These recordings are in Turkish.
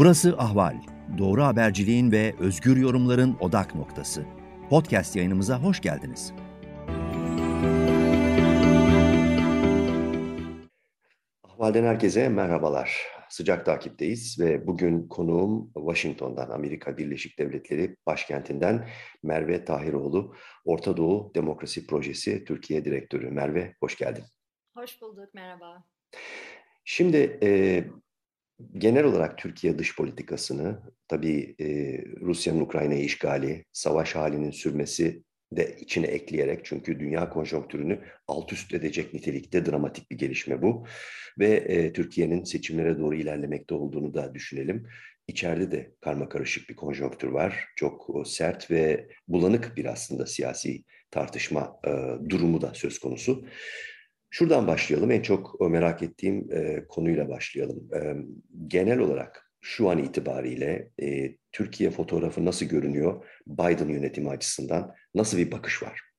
Burası Ahval. Doğru haberciliğin ve özgür yorumların odak noktası. Podcast yayınımıza hoş geldiniz. Ahval'den herkese merhabalar. Sıcak takipteyiz ve bugün konuğum Washington'dan, Amerika Birleşik Devletleri başkentinden Merve Tahiroğlu, Orta Doğu Demokrasi Projesi Türkiye Direktörü. Merve, hoş geldin. Hoş bulduk, merhaba. Şimdi e, genel olarak Türkiye dış politikasını, tabii e, Rusya'nın Ukrayna'yı işgali, savaş halinin sürmesi de içine ekleyerek çünkü dünya konjonktürünü alt üst edecek nitelikte dramatik bir gelişme bu. Ve e, Türkiye'nin seçimlere doğru ilerlemekte olduğunu da düşünelim. İçeride de karma karışık bir konjonktür var. Çok o, sert ve bulanık bir aslında siyasi tartışma e, durumu da söz konusu. Şuradan başlayalım. En çok merak ettiğim e, konuyla başlayalım. E, genel olarak şu an itibariyle e, Türkiye fotoğrafı nasıl görünüyor Biden yönetimi açısından? Nasıl bir bakış var?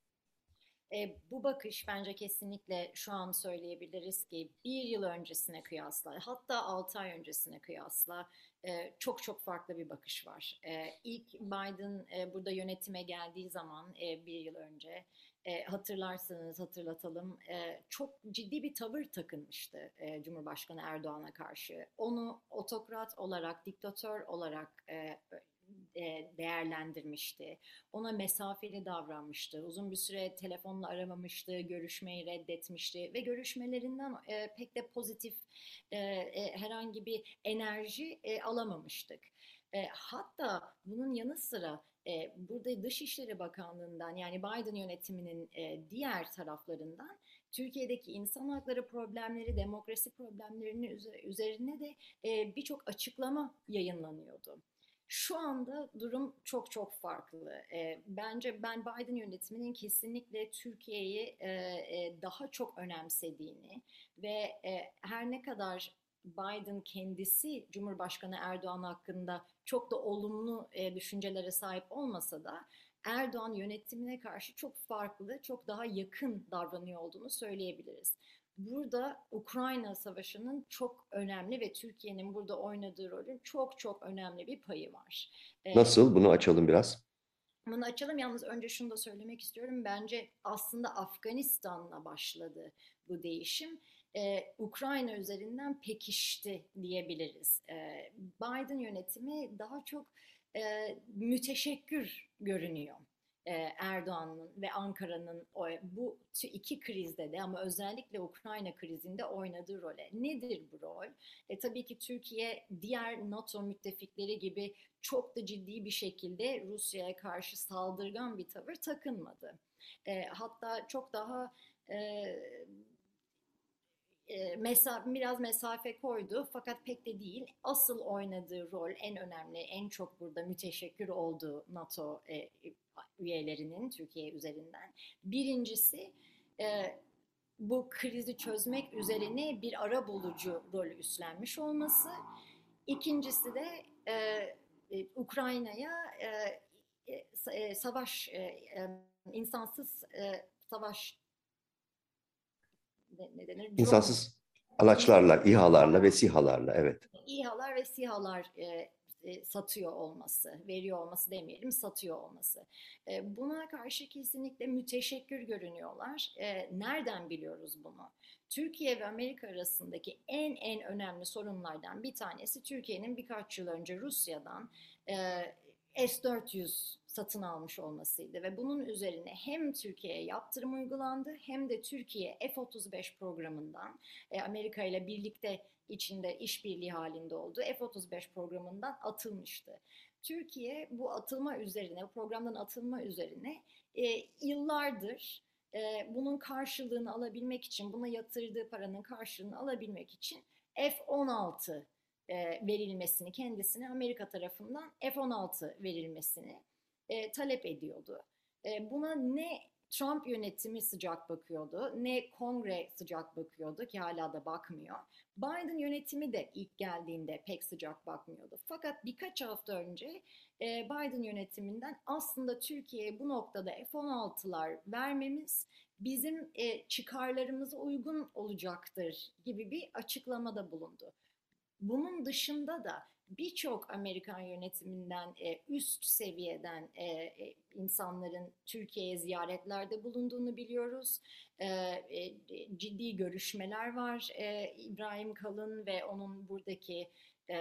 E, bu bakış bence kesinlikle şu an söyleyebiliriz ki bir yıl öncesine kıyasla hatta altı ay öncesine kıyasla e, çok çok farklı bir bakış var. E, ilk Biden e, burada yönetime geldiği zaman e, bir yıl önce e, hatırlarsanız hatırlatalım e, çok ciddi bir tavır takınmıştı e, Cumhurbaşkanı Erdoğan'a karşı. Onu otokrat olarak, diktatör olarak e, e, değerlendirmişti. Ona mesafeli davranmıştı. Uzun bir süre telefonla aramamıştı, görüşmeyi reddetmişti ve görüşmelerinden e, pek de pozitif e, e, herhangi bir enerji alamamıştık. Hatta bunun yanı sıra burada Dışişleri Bakanlığı'ndan yani Biden yönetiminin diğer taraflarından Türkiye'deki insan hakları problemleri, demokrasi problemlerinin üzerine de birçok açıklama yayınlanıyordu. Şu anda durum çok çok farklı. E, bence ben Biden yönetiminin kesinlikle Türkiye'yi e, e, daha çok önemsediğini ve e, her ne kadar Biden kendisi Cumhurbaşkanı Erdoğan hakkında çok da olumlu e, düşüncelere sahip olmasa da Erdoğan yönetimine karşı çok farklı, çok daha yakın davranıyor olduğunu söyleyebiliriz. Burada Ukrayna Savaşı'nın çok önemli ve Türkiye'nin burada oynadığı rolün çok çok önemli bir payı var. Nasıl? Bunu açalım biraz. Bunu açalım. Yalnız önce şunu da söylemek istiyorum. Bence aslında Afganistan'la başladı bu değişim e, Ukrayna üzerinden pekişti diyebiliriz. E, Biden yönetimi daha çok e, müteşekkür görünüyor. Erdoğan'ın ve Ankara'nın bu iki krizde de ama özellikle Ukrayna krizinde oynadığı role. Nedir bu rol? E, tabii ki Türkiye diğer NATO müttefikleri gibi çok da ciddi bir şekilde Rusya'ya karşı saldırgan bir tavır takınmadı. E, hatta çok daha e, e, mesa biraz mesafe koydu fakat pek de değil. Asıl oynadığı rol en önemli, en çok burada müteşekkir olduğu NATO e, üyelerinin Türkiye üzerinden. Birincisi e, bu krizi çözmek üzerine bir ara bulucu rolü üstlenmiş olması. İkincisi de e, e, Ukrayna'ya e, e, savaş, e, insansız e, savaş ne denir? İnsansız araçlarla, İHA'larla ve SİHA'larla evet. İHA'lar ve SİHA'lar e, e, satıyor olması, veriyor olması demeyelim, satıyor olması. E, buna karşı kesinlikle müteşekkir görünüyorlar. E, nereden biliyoruz bunu? Türkiye ve Amerika arasındaki en en önemli sorunlardan bir tanesi Türkiye'nin birkaç yıl önce Rusya'dan e, S-400 satın almış olmasıydı ve bunun üzerine hem Türkiye'ye yaptırım uygulandı hem de Türkiye F-35 programından Amerika ile birlikte içinde işbirliği halinde olduğu F-35 programından atılmıştı. Türkiye bu atılma üzerine, programdan atılma üzerine e, yıllardır e, bunun karşılığını alabilmek için, buna yatırdığı paranın karşılığını alabilmek için F-16 e, verilmesini, kendisine Amerika tarafından F-16 verilmesini e, talep ediyordu. E, buna ne Trump yönetimi sıcak bakıyordu, ne kongre sıcak bakıyordu ki hala da bakmıyor. Biden yönetimi de ilk geldiğinde pek sıcak bakmıyordu. Fakat birkaç hafta önce e, Biden yönetiminden aslında Türkiye'ye bu noktada F-16'lar vermemiz bizim e, çıkarlarımıza uygun olacaktır gibi bir açıklamada bulundu. Bunun dışında da birçok Amerikan yönetiminden e, üst seviyeden e, e, insanların Türkiye'ye ziyaretlerde bulunduğunu biliyoruz. E, e, ciddi görüşmeler var. E, İbrahim Kalın ve onun buradaki e,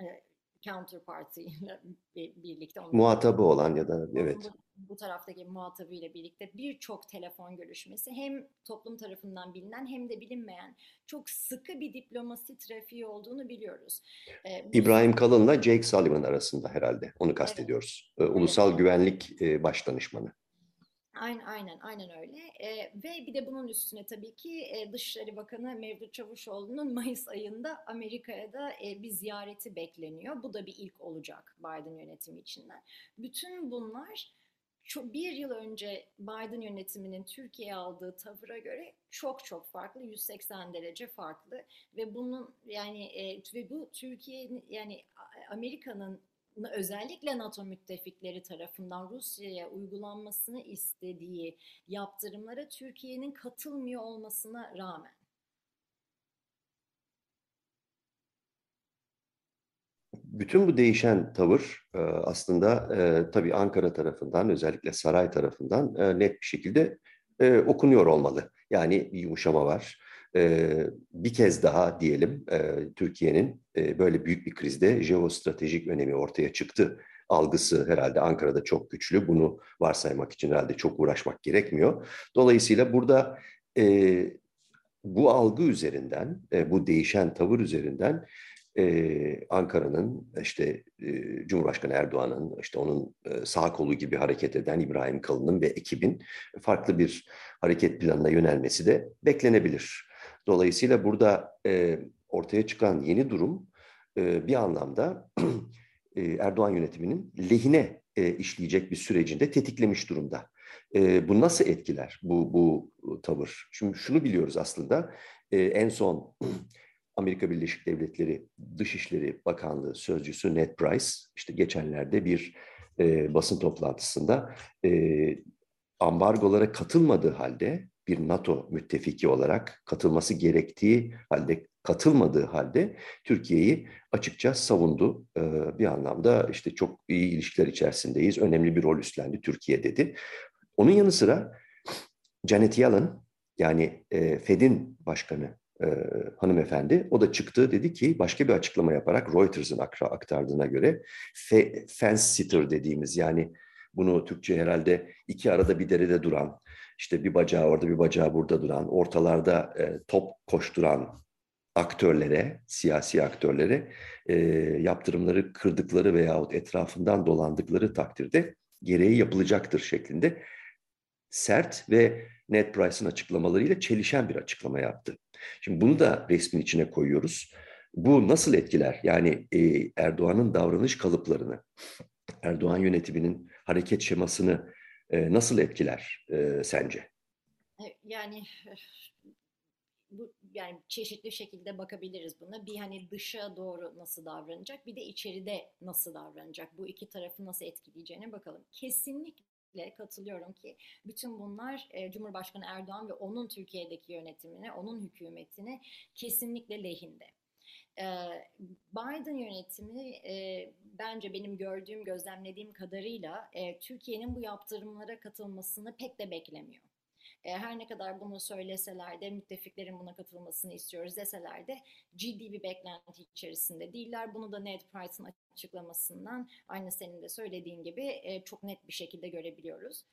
e, counterparty ile birlikte. Onun Muhatabı olan ya da evet. Bu, bu taraftaki muhatabıyla birlikte birçok telefon görüşmesi hem toplum tarafından bilinen hem de bilinmeyen çok sıkı bir diplomasi trafiği olduğunu biliyoruz. Ee, İbrahim Kalın'la Jake Sullivan arasında herhalde onu kastediyoruz. Evet. Ee, Ulusal evet. Güvenlik e, Başdanışmanı. Aynen, aynen, aynen öyle. E, ve bir de bunun üstüne tabii ki e, Dışişleri Bakanı Mevlüt Çavuşoğlu'nun Mayıs ayında Amerika'ya da e, bir ziyareti bekleniyor. Bu da bir ilk olacak Biden yönetimi içinden. Bütün bunlar bir yıl önce Biden yönetiminin Türkiye'ye aldığı tavıra göre çok çok farklı, 180 derece farklı ve bunun yani e, ve bu Türkiye'nin yani Amerika'nın özellikle NATO müttefikleri tarafından Rusya'ya uygulanmasını istediği yaptırımlara Türkiye'nin katılmıyor olmasına rağmen. Bütün bu değişen tavır e, aslında e, tabii Ankara tarafından özellikle saray tarafından e, net bir şekilde okunuyor olmalı. Yani bir yumuşama var bir kez daha diyelim Türkiye'nin böyle büyük bir krizde jeostratejik önemi ortaya çıktı. Algısı herhalde Ankara'da çok güçlü. Bunu varsaymak için herhalde çok uğraşmak gerekmiyor. Dolayısıyla burada bu algı üzerinden, bu değişen tavır üzerinden ee, Ankara'nın işte e, Cumhurbaşkanı Erdoğan'ın işte onun e, sağ kolu gibi hareket eden İbrahim Kalın'ın ve ekibin farklı bir hareket planına yönelmesi de beklenebilir. Dolayısıyla burada e, ortaya çıkan yeni durum e, bir anlamda e, Erdoğan yönetiminin lehine e, işleyecek bir sürecinde tetiklemiş durumda. E, bu nasıl etkiler bu, bu tavır? Şimdi şunu biliyoruz aslında e, en son Amerika Birleşik Devletleri Dışişleri Bakanlığı Sözcüsü Ned Price işte geçenlerde bir e, basın toplantısında e, ambargolara katılmadığı halde bir NATO müttefiki olarak katılması gerektiği halde katılmadığı halde Türkiye'yi açıkça savundu. Ee, bir anlamda işte çok iyi ilişkiler içerisindeyiz, önemli bir rol üstlendi Türkiye dedi. Onun yanı sıra Janet Yellen yani e, Fed'in başkanı e, hanımefendi o da çıktı dedi ki başka bir açıklama yaparak Reuters'ın aktardığına göre fe, fence sitter dediğimiz yani bunu Türkçe herhalde iki arada bir derede duran işte bir bacağı orada bir bacağı burada duran, ortalarda e, top koşturan aktörlere, siyasi aktörlere e, yaptırımları kırdıkları veyahut etrafından dolandıkları takdirde gereği yapılacaktır şeklinde sert ve Ned Price'ın açıklamalarıyla çelişen bir açıklama yaptı. Şimdi bunu da resmin içine koyuyoruz. Bu nasıl etkiler? Yani e, Erdoğan'ın davranış kalıplarını, Erdoğan yönetiminin hareket şemasını e, nasıl etkiler e, sence? E, yani bu yani çeşitli şekilde bakabiliriz buna. Bir hani dışa doğru nasıl davranacak, bir de içeride nasıl davranacak. Bu iki tarafı nasıl etkileyeceğine bakalım. Kesinlikle katılıyorum ki bütün bunlar e, Cumhurbaşkanı Erdoğan ve onun Türkiye'deki yönetimine, onun hükümetine kesinlikle lehinde. Biden yönetimi bence benim gördüğüm, gözlemlediğim kadarıyla Türkiye'nin bu yaptırımlara katılmasını pek de beklemiyor. Her ne kadar bunu söyleseler de, müttefiklerin buna katılmasını istiyoruz deseler de ciddi bir beklenti içerisinde değiller. Bunu da Ned Price'ın açıklamasından aynı senin de söylediğin gibi çok net bir şekilde görebiliyoruz.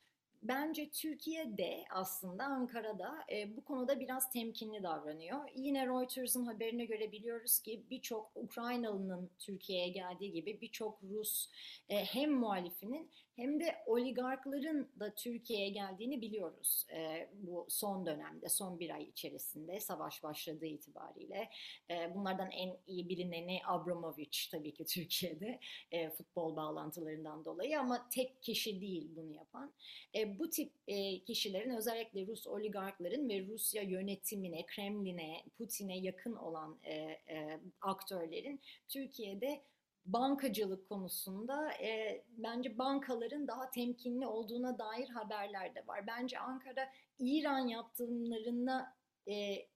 Bence Türkiye de aslında Ankara'da e, bu konuda biraz temkinli davranıyor. Yine Reuters'ın haberine göre biliyoruz ki birçok Ukraynalı'nın Türkiye'ye geldiği gibi birçok Rus e, hem muhalifinin hem de oligarkların da Türkiye'ye geldiğini biliyoruz e, bu son dönemde, son bir ay içerisinde savaş başladığı itibariyle. E, bunlardan en iyi bilineni Abramovich tabii ki Türkiye'de e, futbol bağlantılarından dolayı ama tek kişi değil bunu yapan. E, bu tip e, kişilerin özellikle Rus oligarkların ve Rusya yönetimine, Kremlin'e, Putin'e yakın olan e, e, aktörlerin Türkiye'de bankacılık konusunda e, bence bankaların daha temkinli olduğuna dair haberler de var. Bence Ankara İran yaptırımlarına e,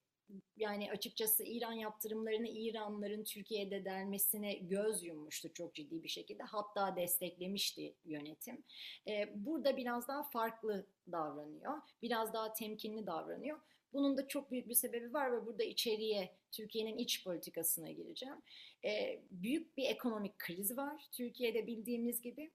yani açıkçası İran yaptırımlarını İranların Türkiye'de delmesine göz yummuştu çok ciddi bir şekilde. Hatta desteklemişti yönetim. E, burada biraz daha farklı davranıyor. Biraz daha temkinli davranıyor. Bunun da çok büyük bir sebebi var ve burada içeriye Türkiye'nin iç politikasına gireceğim. E, büyük bir ekonomik kriz var Türkiye'de bildiğimiz gibi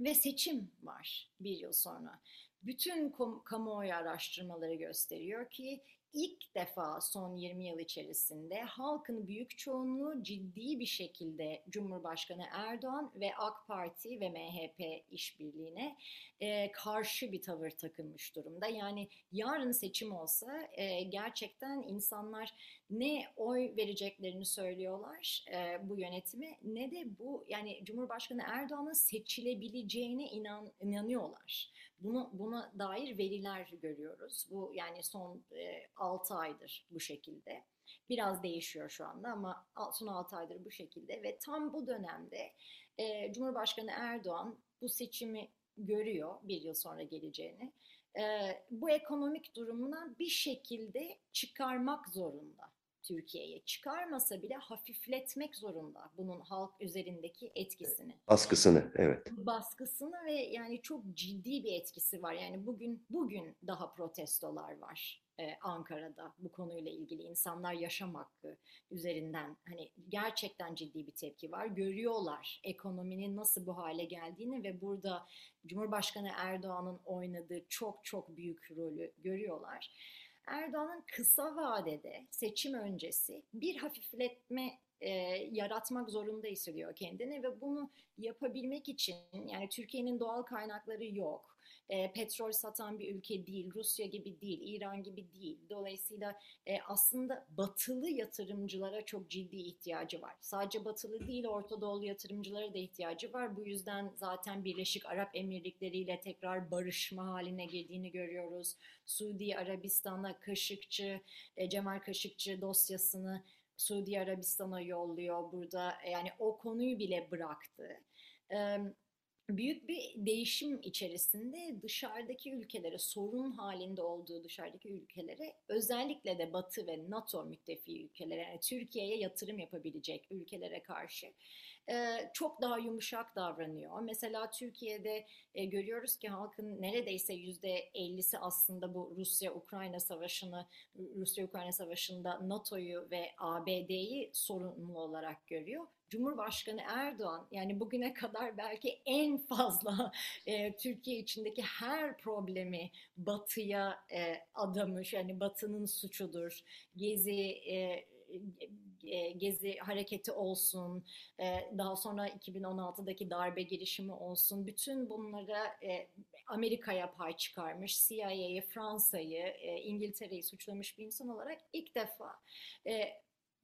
ve seçim var bir yıl sonra. Bütün kamuoyu araştırmaları gösteriyor ki ilk defa son 20 yıl içerisinde halkın büyük çoğunluğu ciddi bir şekilde Cumhurbaşkanı Erdoğan ve AK Parti ve MHP işbirliğine e, karşı bir tavır takılmış durumda. Yani yarın seçim olsa e, gerçekten insanlar ne oy vereceklerini söylüyorlar e, bu yönetime ne de bu yani Cumhurbaşkanı Erdoğan'ın seçilebileceğine inan, inanıyorlar. Bunu buna dair veriler görüyoruz. Bu yani son e, 6 aydır bu şekilde. Biraz değişiyor şu anda ama son 6 aydır bu şekilde ve tam bu dönemde e, Cumhurbaşkanı Erdoğan bu seçimi görüyor bir yıl sonra geleceğini. E, bu ekonomik durumuna bir şekilde çıkarmak zorunda. Türkiye'ye çıkarmasa bile hafifletmek zorunda bunun halk üzerindeki etkisini. Baskısını, evet. Baskısını ve yani çok ciddi bir etkisi var. Yani bugün bugün daha protestolar var e, Ankara'da bu konuyla ilgili insanlar yaşam hakkı üzerinden hani gerçekten ciddi bir tepki var. Görüyorlar ekonominin nasıl bu hale geldiğini ve burada Cumhurbaşkanı Erdoğan'ın oynadığı çok çok büyük rolü görüyorlar. Erdoğan'ın kısa vadede seçim öncesi bir hafifletme e, yaratmak zorunda hissediyor kendini ve bunu yapabilmek için yani Türkiye'nin doğal kaynakları yok e, petrol satan bir ülke değil, Rusya gibi değil, İran gibi değil. Dolayısıyla e, aslında batılı yatırımcılara çok ciddi ihtiyacı var. Sadece batılı değil, Orta Doğulu yatırımcılara da ihtiyacı var. Bu yüzden zaten Birleşik Arap Emirlikleri ile tekrar barışma haline girdiğini görüyoruz. Suudi Arabistan'a Kaşıkçı, e, Cemal Kaşıkçı dosyasını Suudi Arabistan'a yolluyor burada. Yani o konuyu bile bıraktı. Evet büyük bir değişim içerisinde dışarıdaki ülkelere sorun halinde olduğu dışarıdaki ülkelere özellikle de Batı ve NATO müttefiki ülkelere yani Türkiye'ye yatırım yapabilecek ülkelere karşı çok daha yumuşak davranıyor. Mesela Türkiye'de görüyoruz ki halkın neredeyse yüzde 50'si aslında bu Rusya-Ukrayna savaşını, Rusya-Ukrayna savaşında NATO'yu ve ABD'yi sorumlu olarak görüyor. Cumhurbaşkanı Erdoğan yani bugüne kadar belki en fazla e, Türkiye içindeki her problemi batıya e, adamış. Yani batının suçudur. Gezi e, e, Gezi hareketi olsun, e, daha sonra 2016'daki darbe girişimi olsun, bütün bunlara e, Amerika'ya pay çıkarmış, CIA'yı, Fransa'yı, İngiltere'yi suçlamış bir insan olarak ilk defa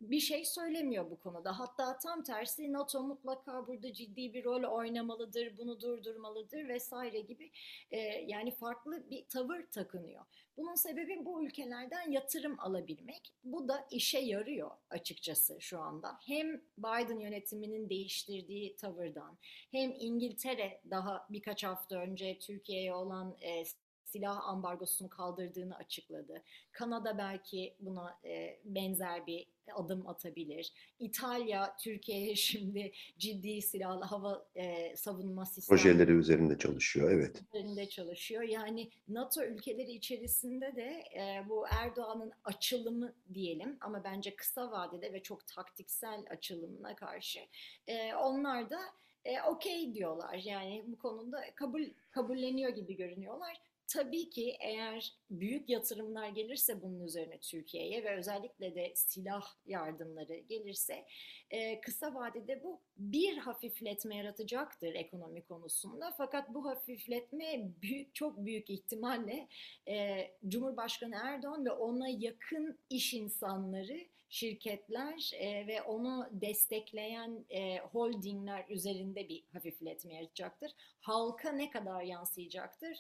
bir şey söylemiyor bu konuda. Hatta tam tersi NATO mutlaka burada ciddi bir rol oynamalıdır, bunu durdurmalıdır vesaire gibi e, yani farklı bir tavır takınıyor. Bunun sebebi bu ülkelerden yatırım alabilmek. Bu da işe yarıyor açıkçası şu anda. Hem Biden yönetiminin değiştirdiği tavırdan hem İngiltere daha birkaç hafta önce Türkiye'ye olan e, silah ambargosunu kaldırdığını açıkladı. Kanada belki buna e, benzer bir adım atabilir. İtalya Türkiye'ye şimdi ciddi silahlı hava e, savunma sistemi projeleri üzerinde çalışıyor. Evet. Üzerinde çalışıyor. Yani NATO ülkeleri içerisinde de e, bu Erdoğan'ın açılımı diyelim ama bence kısa vadede ve çok taktiksel açılımına karşı e, onlar da e, okey diyorlar. Yani bu konuda kabul kabulleniyor gibi görünüyorlar. Tabii ki eğer büyük yatırımlar gelirse bunun üzerine Türkiye'ye ve özellikle de silah yardımları gelirse e, kısa vadede bu bir hafifletme yaratacaktır ekonomi konusunda. Fakat bu hafifletme büyük, çok büyük ihtimalle e, Cumhurbaşkanı Erdoğan ve ona yakın iş insanları şirketler e, ve onu destekleyen e, holdingler üzerinde bir hafifletme yaratacaktır. Halka ne kadar yansıyacaktır?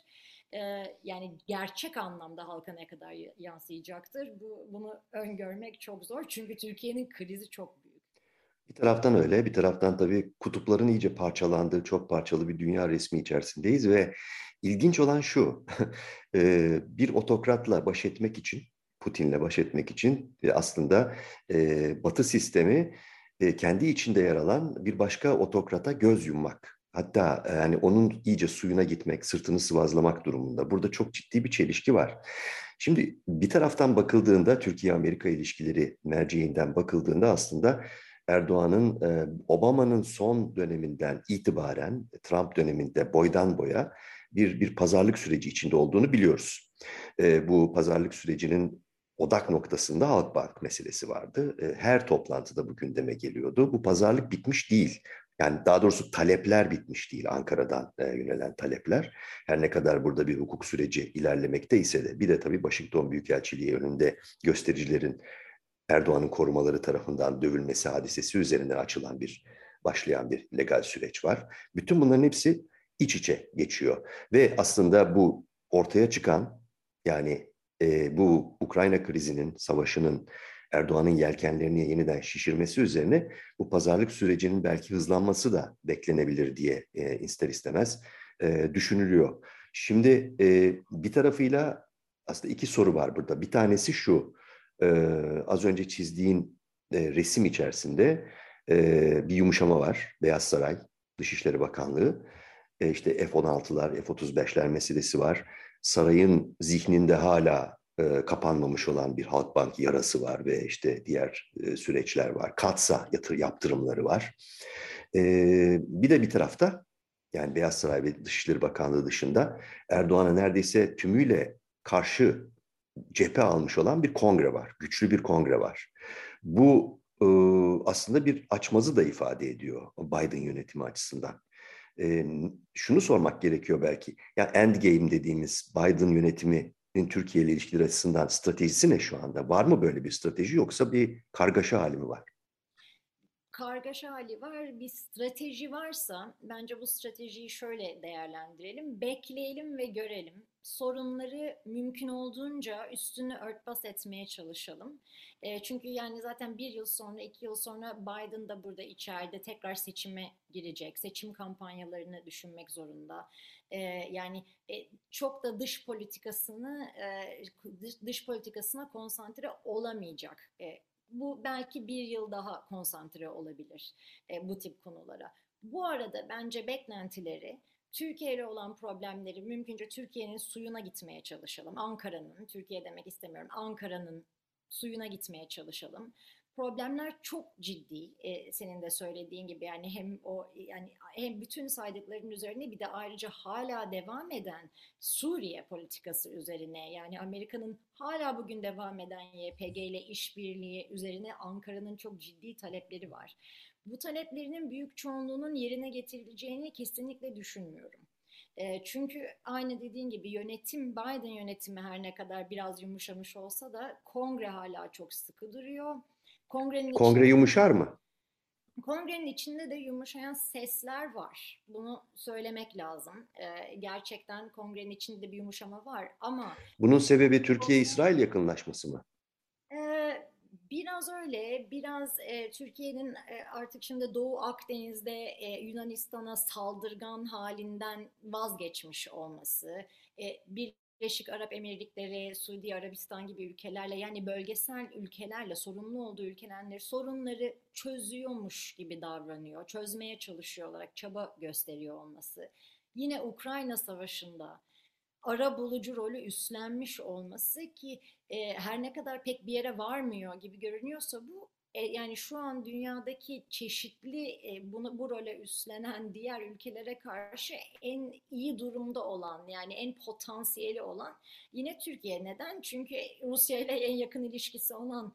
E, yani gerçek anlamda halka ne kadar yansıyacaktır? Bu, bunu öngörmek çok zor çünkü Türkiye'nin krizi çok büyük. Bir taraftan öyle, bir taraftan tabii kutupların iyice parçalandığı çok parçalı bir dünya resmi içerisindeyiz ve ilginç olan şu, bir otokratla baş etmek için Putin'le baş etmek için e, aslında e, Batı sistemi e, kendi içinde yer alan bir başka otokrata göz yummak. Hatta yani onun iyice suyuna gitmek, sırtını sıvazlamak durumunda. Burada çok ciddi bir çelişki var. Şimdi bir taraftan bakıldığında Türkiye-Amerika ilişkileri merceğinden bakıldığında aslında Erdoğan'ın Obama'nın son döneminden itibaren Trump döneminde boydan boya bir bir pazarlık süreci içinde olduğunu biliyoruz. Bu pazarlık sürecinin odak noktasında Halkbank meselesi vardı. E, her toplantıda bu gündeme geliyordu. Bu pazarlık bitmiş değil. Yani daha doğrusu talepler bitmiş değil Ankara'dan e, yönelen talepler. Her ne kadar burada bir hukuk süreci ilerlemekte ise de bir de tabii Washington Büyükelçiliği önünde göstericilerin Erdoğan'ın korumaları tarafından dövülmesi hadisesi üzerinden açılan bir başlayan bir legal süreç var. Bütün bunların hepsi iç içe geçiyor ve aslında bu ortaya çıkan yani e, bu Ukrayna krizinin, savaşının Erdoğan'ın yelkenlerini yeniden şişirmesi üzerine bu pazarlık sürecinin belki hızlanması da beklenebilir diye e, ister istemez e, düşünülüyor. Şimdi e, bir tarafıyla aslında iki soru var burada. Bir tanesi şu, e, az önce çizdiğin e, resim içerisinde e, bir yumuşama var. Beyaz Saray, Dışişleri Bakanlığı, e, işte F-16'lar, F-35'ler meselesi var. Sarayın zihninde hala e, kapanmamış olan bir Halkbank yarası var ve işte diğer e, süreçler var. Katsa yatır, yaptırımları var. E, bir de bir tarafta yani Beyaz Saray ve Dışişleri Bakanlığı dışında Erdoğan'a neredeyse tümüyle karşı cephe almış olan bir kongre var. Güçlü bir kongre var. Bu e, aslında bir açmazı da ifade ediyor Biden yönetimi açısından. E, şunu sormak gerekiyor belki. Ya yani endgame dediğimiz Biden yönetimi Türkiye ile ilişkiler açısından stratejisi ne şu anda? Var mı böyle bir strateji yoksa bir kargaşa hali mi var? Kargaşa hali var. Bir strateji varsa bence bu stratejiyi şöyle değerlendirelim. Bekleyelim ve görelim. Sorunları mümkün olduğunca üstünü örtbas etmeye çalışalım. E, çünkü yani zaten bir yıl sonra, iki yıl sonra Biden da burada içeride tekrar seçime girecek. Seçim kampanyalarını düşünmek zorunda. E, yani e, çok da dış politikasını e, dış, dış politikasına konsantre olamayacak. E, bu belki bir yıl daha konsantre olabilir e, bu tip konulara. Bu arada bence beklentileri Türkiye ile olan problemleri mümkünce Türkiye'nin suyuna gitmeye çalışalım. Ankara'nın, Türkiye demek istemiyorum, Ankara'nın suyuna gitmeye çalışalım problemler çok ciddi. E, senin de söylediğin gibi yani hem o yani hem bütün saydıkların üzerine bir de ayrıca hala devam eden Suriye politikası üzerine yani Amerika'nın hala bugün devam eden YPG ile işbirliği üzerine Ankara'nın çok ciddi talepleri var. Bu taleplerinin büyük çoğunluğunun yerine getirileceğini kesinlikle düşünmüyorum. Çünkü aynı dediğin gibi yönetim, Biden yönetimi her ne kadar biraz yumuşamış olsa da kongre hala çok sıkı duruyor. Kongrenin Kongre içinde, yumuşar mı? Kongrenin içinde de yumuşayan sesler var. Bunu söylemek lazım. Ee, gerçekten kongrenin içinde bir yumuşama var ama... Bunun sebebi Türkiye-İsrail yakınlaşması mı? Ee, biraz öyle, biraz e, Türkiye'nin e, artık şimdi Doğu Akdeniz'de e, Yunanistan'a saldırgan halinden vazgeçmiş olması, e, bir Birleşik Arap Emirlikleri, Suudi Arabistan gibi ülkelerle yani bölgesel ülkelerle sorunlu olduğu ülkelerle sorunları çözüyormuş gibi davranıyor. Çözmeye çalışıyor olarak çaba gösteriyor olması. Yine Ukrayna Savaşı'nda ara bulucu rolü üstlenmiş olması ki e, her ne kadar pek bir yere varmıyor gibi görünüyorsa bu e, yani şu an dünyadaki çeşitli e, bunu bu role üstlenen diğer ülkelere karşı en iyi durumda olan yani en potansiyeli olan yine Türkiye. Neden? Çünkü Rusya ile en yakın ilişkisi olan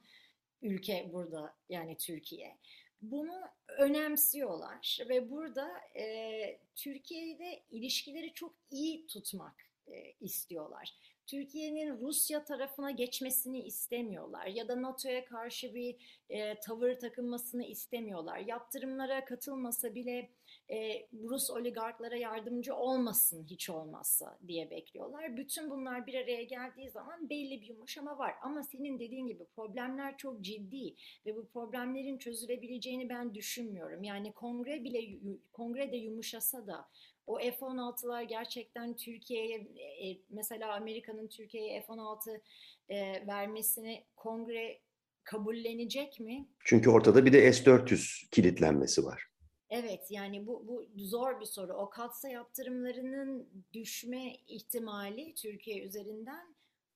ülke burada yani Türkiye. Bunu önemsiyorlar ve burada e, Türkiye ile ilişkileri çok iyi tutmak e, istiyorlar. Türkiye'nin Rusya tarafına geçmesini istemiyorlar ya da NATO'ya karşı bir e, tavır takılmasını istemiyorlar. Yaptırımlara katılmasa bile e, Rus oligarklara yardımcı olmasın hiç olmazsa diye bekliyorlar. Bütün bunlar bir araya geldiği zaman belli bir yumuşama var. Ama senin dediğin gibi problemler çok ciddi ve bu problemlerin çözülebileceğini ben düşünmüyorum. Yani kongre bile kongrede yumuşasa da O F-16'lar gerçekten Türkiye'ye e, mesela Amerika'nın Türkiye'ye F-16 e, vermesini kongre kabullenecek mi? Çünkü ortada bir de S-400 kilitlenmesi var. Evet yani bu, bu zor bir soru. O katsa yaptırımlarının düşme ihtimali Türkiye üzerinden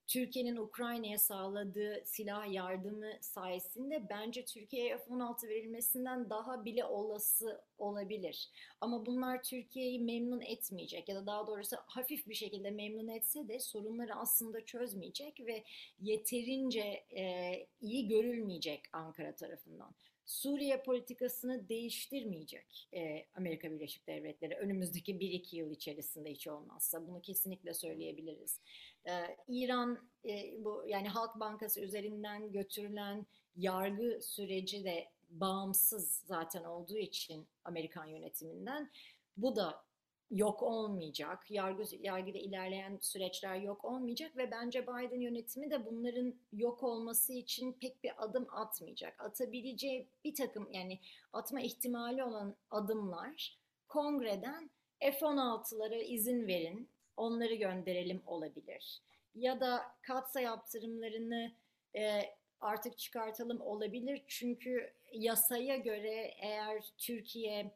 Türkiye'nin Ukrayna'ya sağladığı silah yardımı sayesinde bence Türkiye'ye F-16 verilmesinden daha bile olası olabilir. Ama bunlar Türkiye'yi memnun etmeyecek ya da daha doğrusu hafif bir şekilde memnun etse de sorunları aslında çözmeyecek ve yeterince e, iyi görülmeyecek Ankara tarafından. Suriye politikasını değiştirmeyecek e, Amerika Birleşik Devletleri önümüzdeki 1-2 yıl içerisinde hiç olmazsa bunu kesinlikle söyleyebiliriz. E, İran e, bu yani Halk Bankası üzerinden götürülen yargı süreci de bağımsız zaten olduğu için Amerikan yönetiminden bu da yok olmayacak. Yargı yargıda ilerleyen süreçler yok olmayacak ve bence Biden yönetimi de bunların yok olması için pek bir adım atmayacak. Atabileceği bir takım yani atma ihtimali olan adımlar kongreden F-16'lara izin verin, onları gönderelim olabilir. Ya da katsa yaptırımlarını e, artık çıkartalım olabilir. Çünkü yasaya göre eğer Türkiye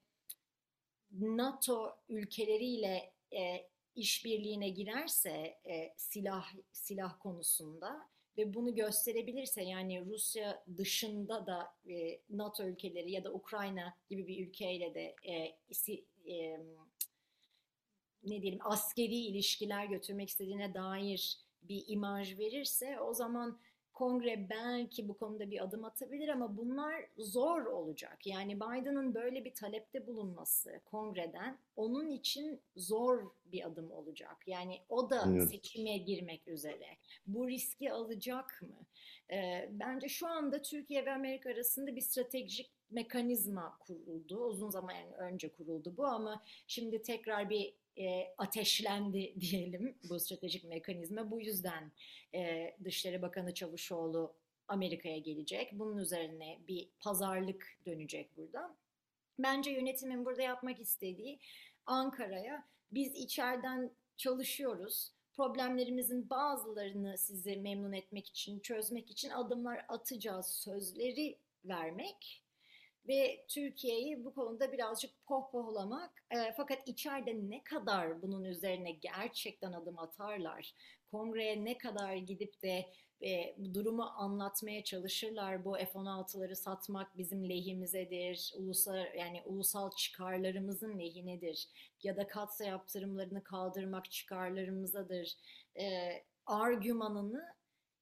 NATO ülkeleriyle e, işbirliğine girerse e, silah silah konusunda ve bunu gösterebilirse yani Rusya dışında da e, NATO ülkeleri ya da Ukrayna gibi bir ülkeyle de e, e, ne diyelim askeri ilişkiler götürmek istediğine dair bir imaj verirse o zaman kongre belki bu konuda bir adım atabilir ama bunlar zor olacak. Yani Biden'ın böyle bir talepte bulunması kongreden onun için zor bir adım olacak. Yani o da evet. seçime girmek üzere. Bu riski alacak mı? Ee, bence şu anda Türkiye ve Amerika arasında bir stratejik mekanizma kuruldu. Uzun zaman önce kuruldu bu ama şimdi tekrar bir e, ateşlendi diyelim bu stratejik mekanizma. Bu yüzden e, Dışişleri Bakanı Çavuşoğlu Amerika'ya gelecek. Bunun üzerine bir pazarlık dönecek burada. Bence yönetimin burada yapmak istediği Ankara'ya biz içeriden çalışıyoruz. Problemlerimizin bazılarını sizi memnun etmek için, çözmek için adımlar atacağız sözleri vermek ve Türkiye'yi bu konuda birazcık pohpohlamak e, fakat içeride ne kadar bunun üzerine gerçekten adım atarlar, kongreye ne kadar gidip de e, durumu anlatmaya çalışırlar. Bu F-16'ları satmak bizim lehimizedir, ulusal yani ulusal çıkarlarımızın lehinedir ya da katsa yaptırımlarını kaldırmak çıkarlarımızadır. E, argümanını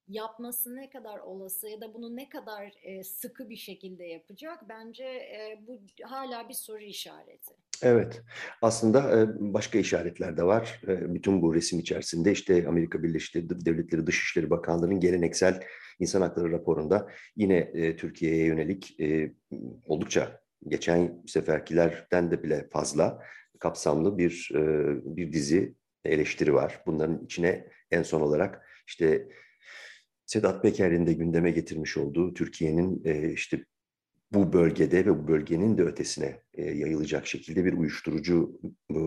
yapması ne kadar olası ya da bunu ne kadar e, sıkı bir şekilde yapacak bence e, bu hala bir soru işareti. Evet, aslında başka işaretler de var. Bütün bu resim içerisinde işte Amerika Birleşik Devletleri Dışişleri Bakanlığı'nın geleneksel insan hakları raporunda yine Türkiye'ye yönelik oldukça geçen seferkilerden de bile fazla kapsamlı bir bir dizi eleştiri var. Bunların içine en son olarak işte Sedat Peker'in de gündeme getirmiş olduğu Türkiye'nin e, işte bu bölgede ve bu bölgenin de ötesine e, yayılacak şekilde bir uyuşturucu e,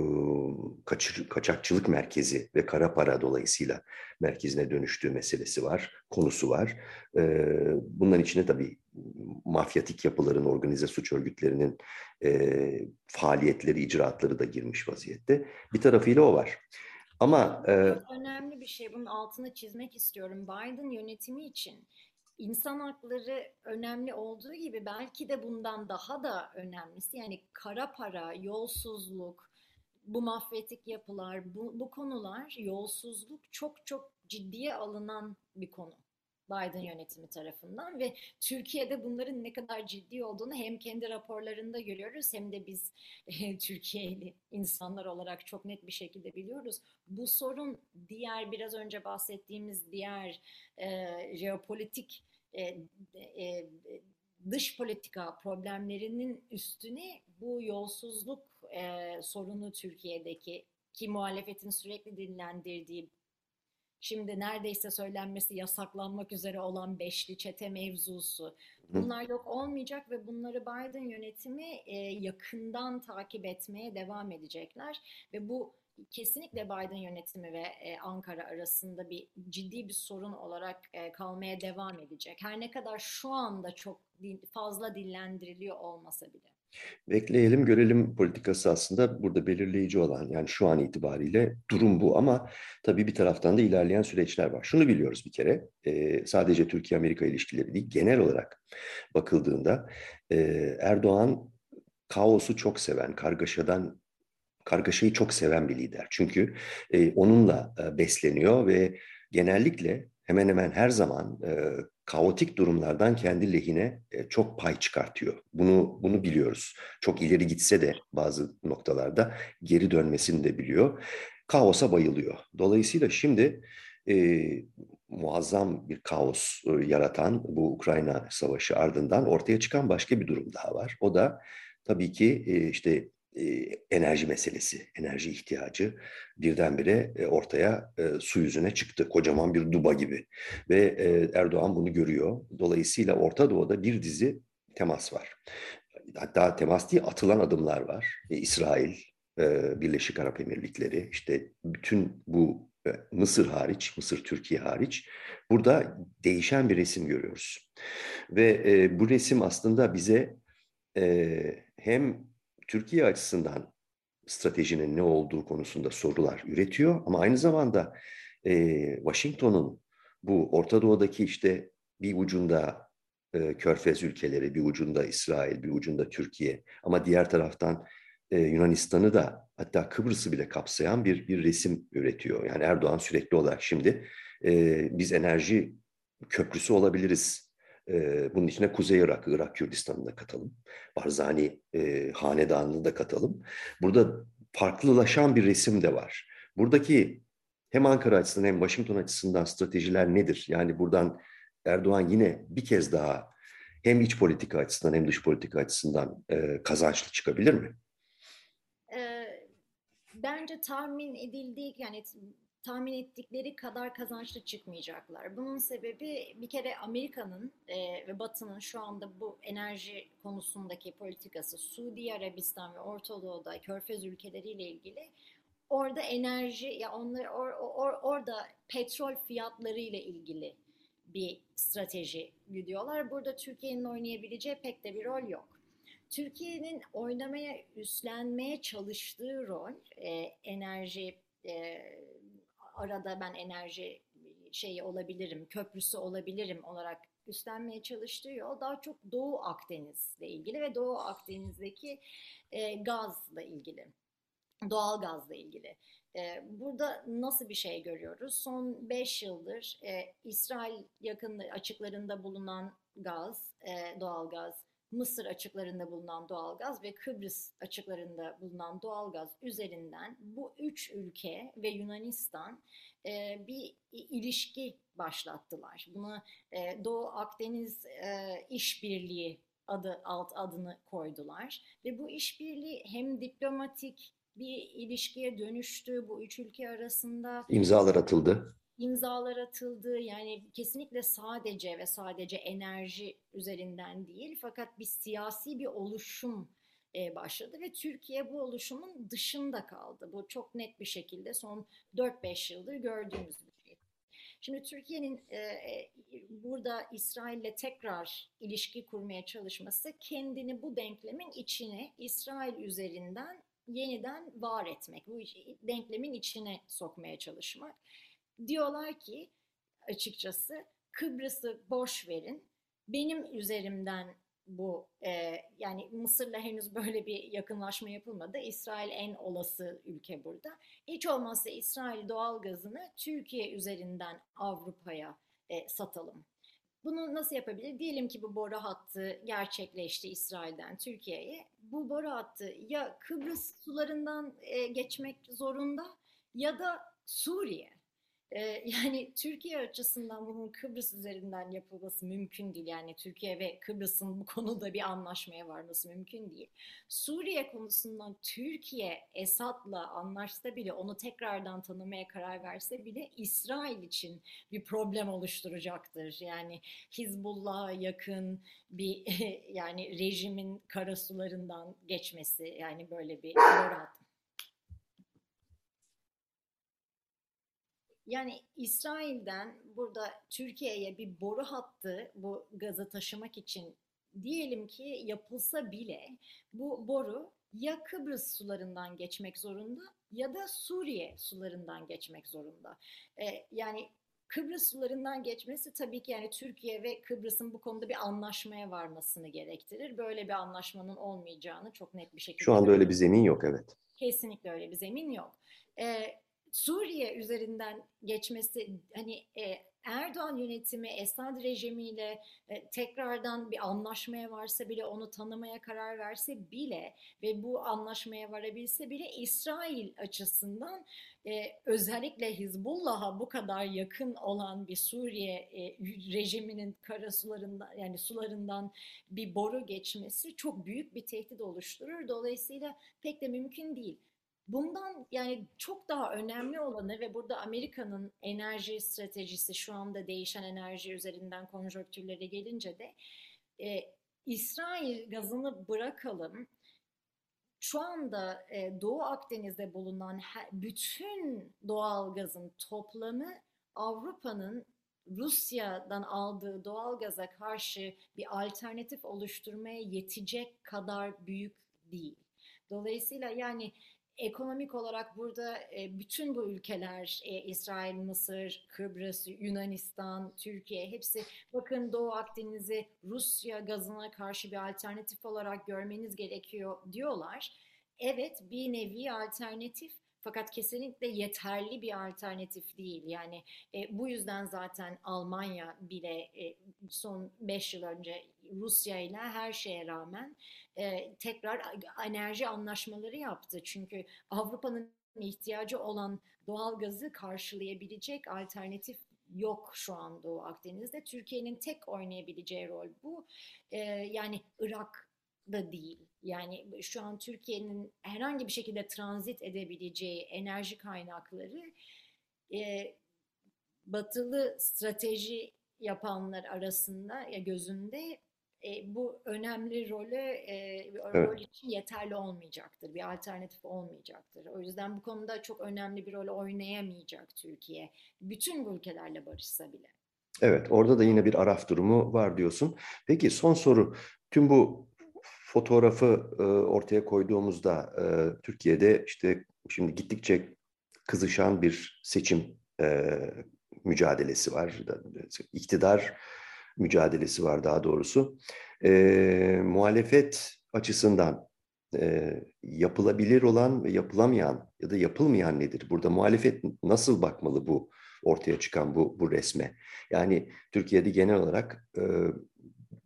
kaçır, kaçakçılık merkezi ve kara para dolayısıyla merkezine dönüştüğü meselesi var, konusu var. E, bunların içine tabii mafyatik yapıların, organize suç örgütlerinin e, faaliyetleri, icraatları da girmiş vaziyette. Bir tarafıyla o var. Ama e, önemli bir şey bunun altını çizmek istiyorum. Biden yönetimi için insan hakları önemli olduğu gibi belki de bundan daha da önemlisi yani kara para, yolsuzluk, bu mafyatik yapılar, bu, bu konular yolsuzluk çok çok ciddiye alınan bir konu. Biden yönetimi tarafından ve Türkiye'de bunların ne kadar ciddi olduğunu hem kendi raporlarında görüyoruz hem de biz e, Türkiye'li insanlar olarak çok net bir şekilde biliyoruz. Bu sorun diğer biraz önce bahsettiğimiz diğer e, jeopolitik e, e, dış politika problemlerinin üstüne bu yolsuzluk e, sorunu Türkiye'deki ki muhalefetin sürekli dinlendirdiği Şimdi neredeyse söylenmesi yasaklanmak üzere olan beşli çete mevzusu. Bunlar yok olmayacak ve bunları Biden yönetimi e, yakından takip etmeye devam edecekler ve bu kesinlikle Biden yönetimi ve e, Ankara arasında bir ciddi bir sorun olarak e, kalmaya devam edecek. Her ne kadar şu anda çok fazla dillendiriliyor olmasa bile. Bekleyelim görelim politikası aslında burada belirleyici olan yani şu an itibariyle durum bu ama tabii bir taraftan da ilerleyen süreçler var. Şunu biliyoruz bir kere e, sadece Türkiye-Amerika ilişkileri değil genel olarak bakıldığında e, Erdoğan kaosu çok seven, kargaşadan kargaşayı çok seven bir lider. Çünkü e, onunla besleniyor ve genellikle hemen hemen her zaman kaotik durumlardan kendi lehine e, çok pay çıkartıyor. Bunu bunu biliyoruz. Çok ileri gitse de bazı noktalarda geri dönmesini de biliyor. Kaosa bayılıyor. Dolayısıyla şimdi e, muazzam bir kaos e, yaratan bu Ukrayna savaşı ardından ortaya çıkan başka bir durum daha var. O da tabii ki e, işte enerji meselesi, enerji ihtiyacı birdenbire ortaya su yüzüne çıktı. Kocaman bir duba gibi. Ve Erdoğan bunu görüyor. Dolayısıyla Orta Doğu'da bir dizi temas var. Hatta temas değil, atılan adımlar var. İsrail, Birleşik Arap Emirlikleri, işte bütün bu Mısır hariç, Mısır Türkiye hariç burada değişen bir resim görüyoruz. Ve bu resim aslında bize hem Türkiye açısından stratejinin ne olduğu konusunda sorular üretiyor ama aynı zamanda e, Washington'un bu Orta Doğu'daki işte bir ucunda e, Körfez ülkeleri, bir ucunda İsrail, bir ucunda Türkiye ama diğer taraftan e, Yunanistan'ı da hatta Kıbrıs'ı bile kapsayan bir bir resim üretiyor. Yani Erdoğan sürekli olarak şimdi e, biz enerji köprüsü olabiliriz e, bunun içine Kuzey Irak, Irak Kürdistan'ı da katalım. Barzani e, Hanedanı'nı da katalım. Burada farklılaşan bir resim de var. Buradaki hem Ankara açısından hem Washington açısından stratejiler nedir? Yani buradan Erdoğan yine bir kez daha hem iç politika açısından hem dış politika açısından e, kazançlı çıkabilir mi? bence tahmin edildiği yani tahmin ettikleri kadar kazançlı çıkmayacaklar. Bunun sebebi bir kere Amerika'nın e, ve Batı'nın şu anda bu enerji konusundaki politikası Suudi Arabistan ve Orta Doğu'da Körfez ülkeleriyle ilgili orada enerji ya onlar or, or, orada petrol fiyatları ile ilgili bir strateji gidiyorlar. Burada Türkiye'nin oynayabileceği pek de bir rol yok. Türkiye'nin oynamaya, üstlenmeye çalıştığı rol e, enerji e, arada ben enerji şeyi olabilirim, köprüsü olabilirim olarak üstlenmeye çalıştığı yol daha çok Doğu Akdeniz'le ilgili ve Doğu Akdeniz'deki e, gazla ilgili, doğal gazla ilgili. E, burada nasıl bir şey görüyoruz? Son 5 yıldır e, İsrail yakın açıklarında bulunan gaz, e, doğal gaz Mısır açıklarında bulunan doğalgaz ve Kıbrıs açıklarında bulunan doğalgaz üzerinden bu üç ülke ve Yunanistan e, bir ilişki başlattılar. Buna e, Doğu Akdeniz e, İşbirliği adı alt adını koydular ve bu işbirliği hem diplomatik bir ilişkiye dönüştü bu üç ülke arasında. imzalar atıldı imzalar atıldı. Yani kesinlikle sadece ve sadece enerji üzerinden değil fakat bir siyasi bir oluşum e, başladı ve Türkiye bu oluşumun dışında kaldı. Bu çok net bir şekilde son 4-5 yıldır gördüğümüz bir şey. Şimdi Türkiye'nin e, e, burada İsrail'le tekrar ilişki kurmaya çalışması kendini bu denklemin içine İsrail üzerinden yeniden var etmek, bu denklemin içine sokmaya çalışmak. Diyorlar ki açıkçası Kıbrıs'ı boş verin. Benim üzerimden bu e, yani Mısır'la henüz böyle bir yakınlaşma yapılmadı. İsrail en olası ülke burada. Hiç olmazsa İsrail doğal gazını Türkiye üzerinden Avrupa'ya e, satalım. Bunu nasıl yapabilir? Diyelim ki bu boru hattı gerçekleşti İsrail'den Türkiye'ye. Bu boru hattı ya Kıbrıs sularından e, geçmek zorunda ya da Suriye. Ee, yani Türkiye açısından bunun Kıbrıs üzerinden yapılması mümkün değil. Yani Türkiye ve Kıbrıs'ın bu konuda bir anlaşmaya varması mümkün değil. Suriye konusundan Türkiye Esad'la anlaşsa bile onu tekrardan tanımaya karar verse bile İsrail için bir problem oluşturacaktır. Yani Hizbullah'a yakın bir yani rejimin karasularından geçmesi yani böyle bir rahat Yani İsrail'den burada Türkiye'ye bir boru hattı bu gazı taşımak için diyelim ki yapılsa bile bu boru ya Kıbrıs sularından geçmek zorunda ya da Suriye sularından geçmek zorunda. Ee, yani Kıbrıs sularından geçmesi tabii ki yani Türkiye ve Kıbrıs'ın bu konuda bir anlaşmaya varmasını gerektirir. Böyle bir anlaşmanın olmayacağını çok net bir şekilde Şu anda öyle bir zemin yok evet. Kesinlikle öyle bir zemin yok. Ee, Suriye üzerinden geçmesi hani e, Erdoğan yönetimi Esad rejimiyle e, tekrardan bir anlaşmaya varsa bile onu tanımaya karar verse bile ve bu anlaşmaya varabilse bile İsrail açısından e, özellikle Hizbullah'a bu kadar yakın olan bir Suriye e, rejiminin karasularından yani sularından bir boru geçmesi çok büyük bir tehdit oluşturur. Dolayısıyla pek de mümkün değil. Bundan yani çok daha önemli olanı ve burada Amerika'nın enerji stratejisi şu anda değişen enerji üzerinden konjonktürlere gelince de e, İsrail gazını bırakalım. Şu anda e, Doğu Akdeniz'de bulunan her, bütün doğal gazın toplamı Avrupa'nın Rusya'dan aldığı doğal gaza karşı bir alternatif oluşturmaya yetecek kadar büyük değil. Dolayısıyla yani ekonomik olarak burada e, bütün bu ülkeler e, İsrail, Mısır, Kıbrıs, Yunanistan, Türkiye hepsi bakın Doğu Akdeniz'i Rusya gazına karşı bir alternatif olarak görmeniz gerekiyor diyorlar. Evet bir nevi alternatif fakat kesinlikle yeterli bir alternatif değil. Yani e, bu yüzden zaten Almanya bile e, son 5 yıl önce Rusya ile her şeye rağmen e, tekrar enerji anlaşmaları yaptı. Çünkü Avrupa'nın ihtiyacı olan doğal gazı karşılayabilecek alternatif yok şu an Doğu Akdeniz'de. Türkiye'nin tek oynayabileceği rol bu. E, yani Irak da değil. Yani şu an Türkiye'nin herhangi bir şekilde transit edebileceği enerji kaynakları e, batılı strateji yapanlar arasında ya gözünde e, bu önemli rolü e, evet. rol için yeterli olmayacaktır. Bir alternatif olmayacaktır. O yüzden bu konuda çok önemli bir rol oynayamayacak Türkiye. Bütün bu ülkelerle barışsa bile. Evet, orada da yine bir araf durumu var diyorsun. Peki son soru. Tüm bu fotoğrafı e, ortaya koyduğumuzda e, Türkiye'de işte şimdi gittikçe kızışan bir seçim e, mücadelesi var. İktidar mücadelesi var daha doğrusu. E, muhalefet açısından e, yapılabilir olan ve yapılamayan ya da yapılmayan nedir? Burada muhalefet nasıl bakmalı bu ortaya çıkan bu, bu resme? Yani Türkiye'de genel olarak e,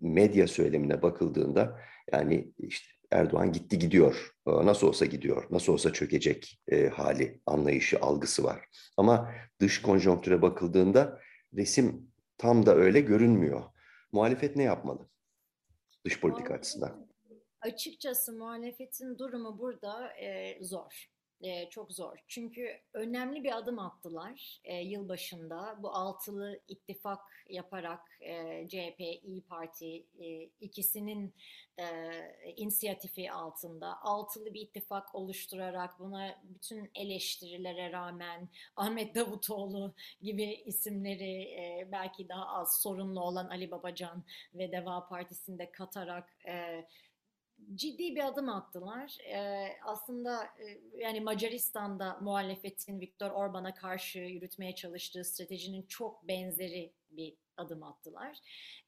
medya söylemine bakıldığında yani işte Erdoğan gitti gidiyor, nasıl olsa gidiyor, nasıl olsa çökecek e, hali, anlayışı, algısı var. Ama dış konjonktüre bakıldığında resim tam da öyle görünmüyor. Muhalefet ne yapmalı dış politika açısından? Açıkçası muhalefetin durumu burada e, zor e, çok zor. Çünkü önemli bir adım attılar e, yılbaşında. Bu altılı ittifak yaparak e, CHP, İyi Parti e, ikisinin e, inisiyatifi altında altılı bir ittifak oluşturarak buna bütün eleştirilere rağmen Ahmet Davutoğlu gibi isimleri e, belki daha az sorunlu olan Ali Babacan ve Deva Partisi'nde katarak e, ciddi bir adım attılar. Ee, aslında e, yani Macaristan'da muhalefetin Viktor Orban'a karşı yürütmeye çalıştığı stratejinin çok benzeri bir adım attılar.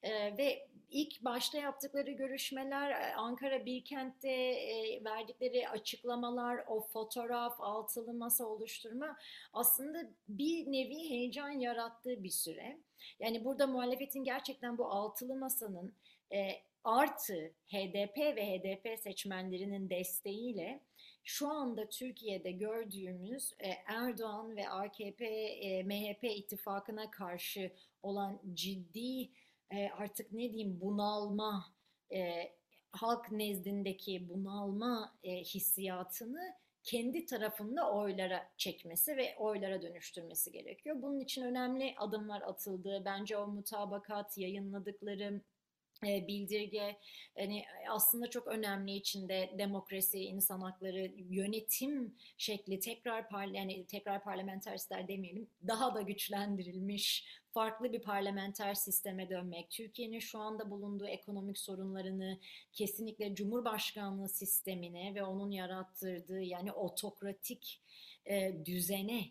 Ee, ve ilk başta yaptıkları görüşmeler e, Ankara Bilkent'te e, verdikleri açıklamalar, o fotoğraf, altılı masa oluşturma aslında bir nevi heyecan yarattığı bir süre. Yani burada muhalefetin gerçekten bu altılı masanın e, artı HDP ve HDP seçmenlerinin desteğiyle şu anda Türkiye'de gördüğümüz e, Erdoğan ve AKP, e, MHP ittifakına karşı olan ciddi e, artık ne diyeyim bunalma, halk nezdindeki bunalma hissiyatını kendi tarafında oylara çekmesi ve oylara dönüştürmesi gerekiyor. Bunun için önemli adımlar atıldı. Bence o mutabakat yayınladıkları bildirge hani aslında çok önemli içinde demokrasi, insan hakları, yönetim şekli tekrar parla yani tekrar parlamenter ister demeyelim daha da güçlendirilmiş farklı bir parlamenter sisteme dönmek, Türkiye'nin şu anda bulunduğu ekonomik sorunlarını kesinlikle Cumhurbaşkanlığı sistemine ve onun yarattırdığı yani otokratik e, düzene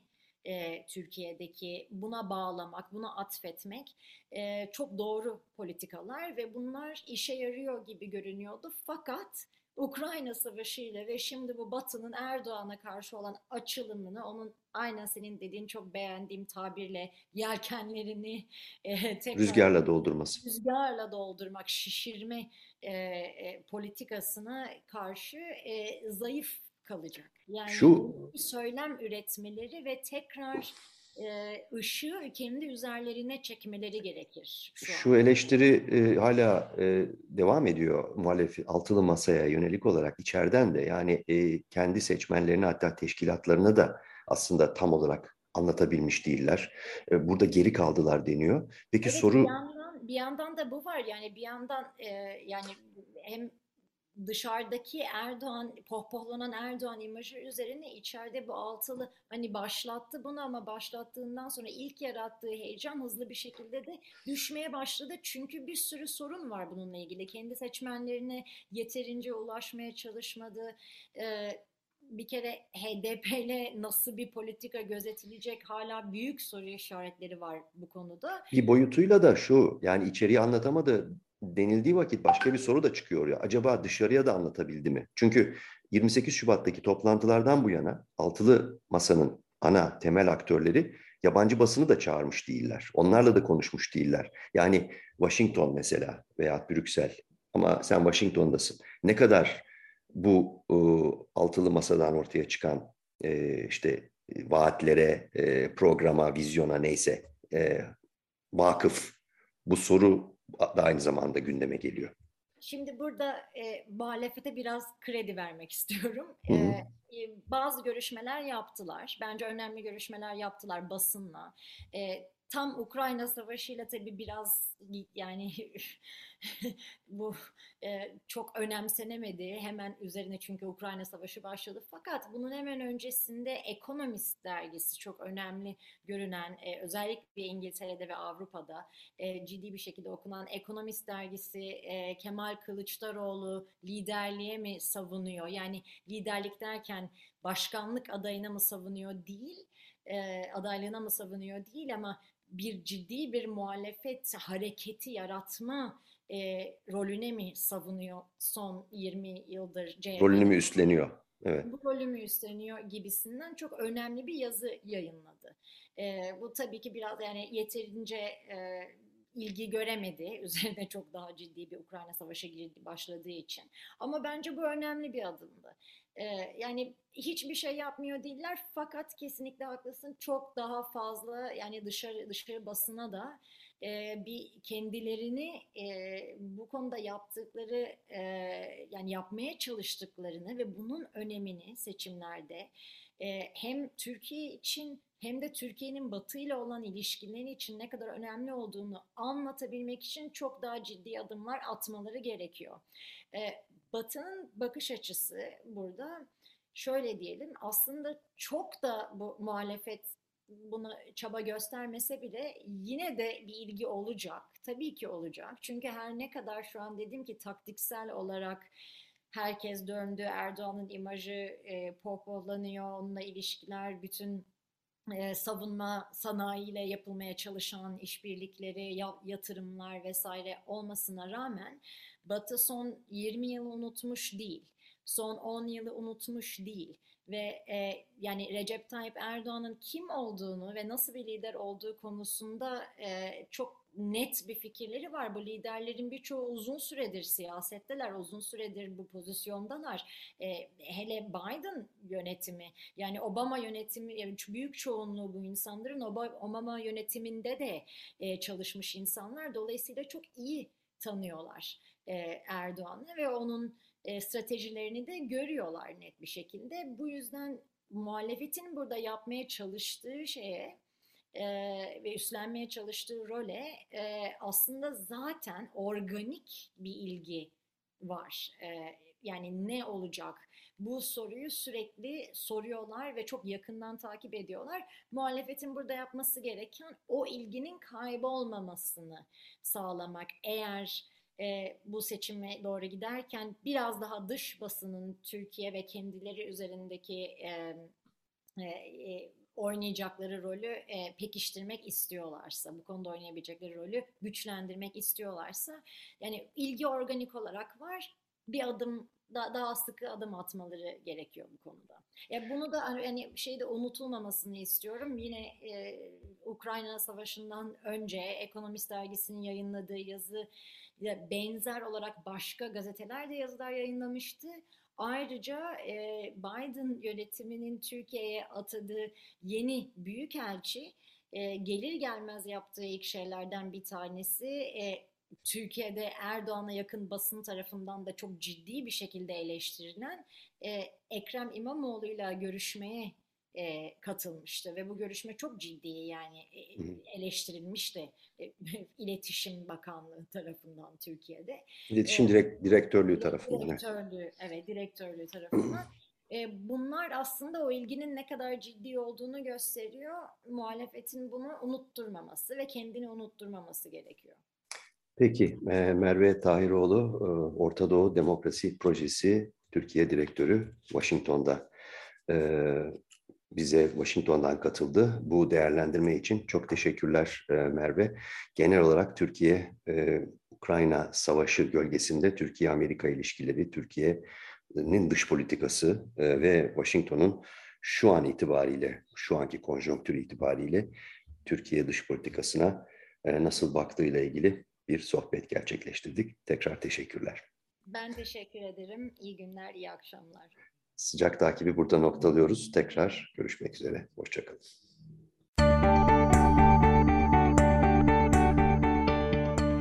e, Türkiye'deki buna bağlamak, buna atfetmek e, çok doğru politikalar ve bunlar işe yarıyor gibi görünüyordu. Fakat Ukrayna Savaşı ile ve şimdi bu Batı'nın Erdoğan'a karşı olan açılımını onun aynen senin dediğin çok beğendiğim tabirle yelkenlerini e, tekrar rüzgarla doldurması. Rüzgarla doldurmak, şişirme e, e, politikasına karşı e, zayıf kalacak. Yani Şu söylem üretmeleri ve tekrar e, ışığı kendi üzerlerine çekmeleri gerekir. Şu, şu eleştiri e, hala e, devam ediyor muhalefet altılı masaya yönelik olarak içeriden de yani e, kendi seçmenlerini hatta teşkilatlarını da aslında tam olarak anlatabilmiş değiller. E, burada geri kaldılar deniyor. Peki evet, soru bir yandan, bir yandan da bu var yani bir yandan e, yani hem dışarıdaki Erdoğan, pohpohlanan Erdoğan imajı üzerine içeride bu altılı hani başlattı bunu ama başlattığından sonra ilk yarattığı heyecan hızlı bir şekilde de düşmeye başladı. Çünkü bir sürü sorun var bununla ilgili. Kendi seçmenlerine yeterince ulaşmaya çalışmadı. Ee, bir kere HDP ile nasıl bir politika gözetilecek hala büyük soru işaretleri var bu konuda. Bir boyutuyla da şu yani içeriği anlatamadı denildiği vakit başka bir soru da çıkıyor ya. Acaba dışarıya da anlatabildi mi? Çünkü 28 Şubat'taki toplantılardan bu yana altılı masanın ana temel aktörleri yabancı basını da çağırmış değiller. Onlarla da konuşmuş değiller. Yani Washington mesela veya Brüksel ama sen Washington'dasın. Ne kadar bu e, altılı masadan ortaya çıkan e, işte vaatlere, e, programa, vizyona neyse e, vakıf bu soru da aynı zamanda gündeme geliyor. Şimdi burada e, muhalefete biraz kredi vermek istiyorum. Hı hı. E, bazı görüşmeler yaptılar. Bence önemli görüşmeler yaptılar basınla. E, tam Ukrayna Savaşı ile tabii biraz yani bu e, çok önemsenemedi. Hemen üzerine çünkü Ukrayna Savaşı başladı. Fakat bunun hemen öncesinde Economist dergisi çok önemli görünen e, özellikle İngiltere'de ve Avrupa'da e, ciddi bir şekilde okunan Economist dergisi e, Kemal Kılıçdaroğlu liderliğe mi savunuyor? Yani liderlik derken başkanlık adayına mı savunuyor değil, e, adaylığına mı savunuyor değil ama bir ciddi bir muhalefet hareketi yaratma e, rolüne mi savunuyor son 20 yıldır CHP? Rolünü mü üstleniyor? Evet. Bu rolümü üstleniyor gibisinden çok önemli bir yazı yayınladı. E, bu tabii ki biraz yani yeterince e, ilgi göremedi. Üzerine çok daha ciddi bir Ukrayna Savaşı başladığı için. Ama bence bu önemli bir adımdı. Yani hiçbir şey yapmıyor değiller fakat kesinlikle haklısın çok daha fazla yani dışarı dışarı basına da e, bir kendilerini e, bu konuda yaptıkları e, yani yapmaya çalıştıklarını ve bunun önemini seçimlerde e, hem Türkiye için hem de Türkiye'nin Batı ile olan ilişkileri için ne kadar önemli olduğunu anlatabilmek için çok daha ciddi adımlar atmaları gerekiyor. E, Batı'nın bakış açısı burada şöyle diyelim aslında çok da bu muhalefet buna çaba göstermese bile yine de bir ilgi olacak. Tabii ki olacak. Çünkü her ne kadar şu an dedim ki taktiksel olarak herkes döndü. Erdoğan'ın imajı e, pohpohlanıyor. Onunla ilişkiler bütün e, savunma sanayiyle yapılmaya çalışan işbirlikleri, yatırımlar vesaire olmasına rağmen Batı son 20 yılı unutmuş değil. Son 10 yılı unutmuş değil ve e, yani Recep Tayyip Erdoğan'ın kim olduğunu ve nasıl bir lider olduğu konusunda e, çok net bir fikirleri var. Bu liderlerin birçoğu uzun süredir siyasetteler, uzun süredir bu pozisyondalar. E, hele Biden yönetimi, yani Obama yönetimi, yani büyük çoğunluğu bu insanların Obama yönetiminde de e, çalışmış insanlar. Dolayısıyla çok iyi tanıyorlar e, Erdoğan'ı ve onun e, stratejilerini de görüyorlar net bir şekilde. Bu yüzden muhalefetin burada yapmaya çalıştığı şeye e, ve üstlenmeye çalıştığı role aslında zaten organik bir ilgi var. Yani ne olacak? Bu soruyu sürekli soruyorlar ve çok yakından takip ediyorlar. Muhalefetin burada yapması gereken o ilginin kaybolmamasını sağlamak. Eğer e, bu seçime doğru giderken biraz daha dış basının Türkiye ve kendileri üzerindeki e, e, oynayacakları rolü e, pekiştirmek istiyorlarsa, bu konuda oynayabilecekleri rolü güçlendirmek istiyorlarsa, yani ilgi organik olarak var, bir adım da, daha sıkı adım atmaları gerekiyor bu konuda. Ya bunu da hani şeyde unutulmamasını istiyorum. Yine e, Ukrayna Savaşı'ndan önce Ekonomist dergisinin yayınladığı yazı benzer olarak başka gazeteler de yazılar yayınlamıştı. Ayrıca e, Biden yönetiminin Türkiye'ye atadığı yeni büyükelçi e, gelir gelmez yaptığı ilk şeylerden bir tanesi e, Türkiye'de Erdoğan'a yakın basın tarafından da çok ciddi bir şekilde eleştirilen e, Ekrem İmamoğlu'yla görüşmeye e, katılmıştı ve bu görüşme çok ciddi yani e, eleştirilmişti e, İletişim Bakanlığı tarafından Türkiye'de. İletişim e, direkt, Direktörlüğü tarafından. Direktörlüğü, evet direktörlüğü tarafından. e, bunlar aslında o ilginin ne kadar ciddi olduğunu gösteriyor. Muhalefetin bunu unutturmaması ve kendini unutturmaması gerekiyor. Peki, Merve Tahiroğlu, Orta Doğu Demokrasi Projesi Türkiye Direktörü Washington'da bize Washington'dan katıldı. Bu değerlendirme için çok teşekkürler e, Merve. Genel olarak Türkiye e, savaşı gölgesinde Türkiye-Amerika ilişkileri, Türkiye'nin dış politikası e, ve Washington'un şu an itibariyle, şu anki konjonktür itibariyle Türkiye dış politikasına nasıl baktığıyla ilgili bir sohbet gerçekleştirdik. Tekrar teşekkürler. Ben teşekkür ederim. İyi günler, iyi akşamlar. Sıcak takibi burada noktalıyoruz. Tekrar görüşmek üzere. Hoşçakalın.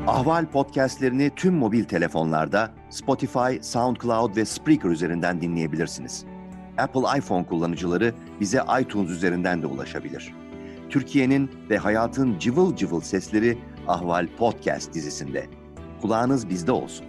Ahval podcastlerini tüm mobil telefonlarda Spotify, SoundCloud ve Spreaker üzerinden dinleyebilirsiniz. Apple iPhone kullanıcıları bize iTunes üzerinden de ulaşabilir. Türkiye'nin ve hayatın cıvıl cıvıl sesleri Ahval Podcast dizisinde. Kulağınız bizde olsun.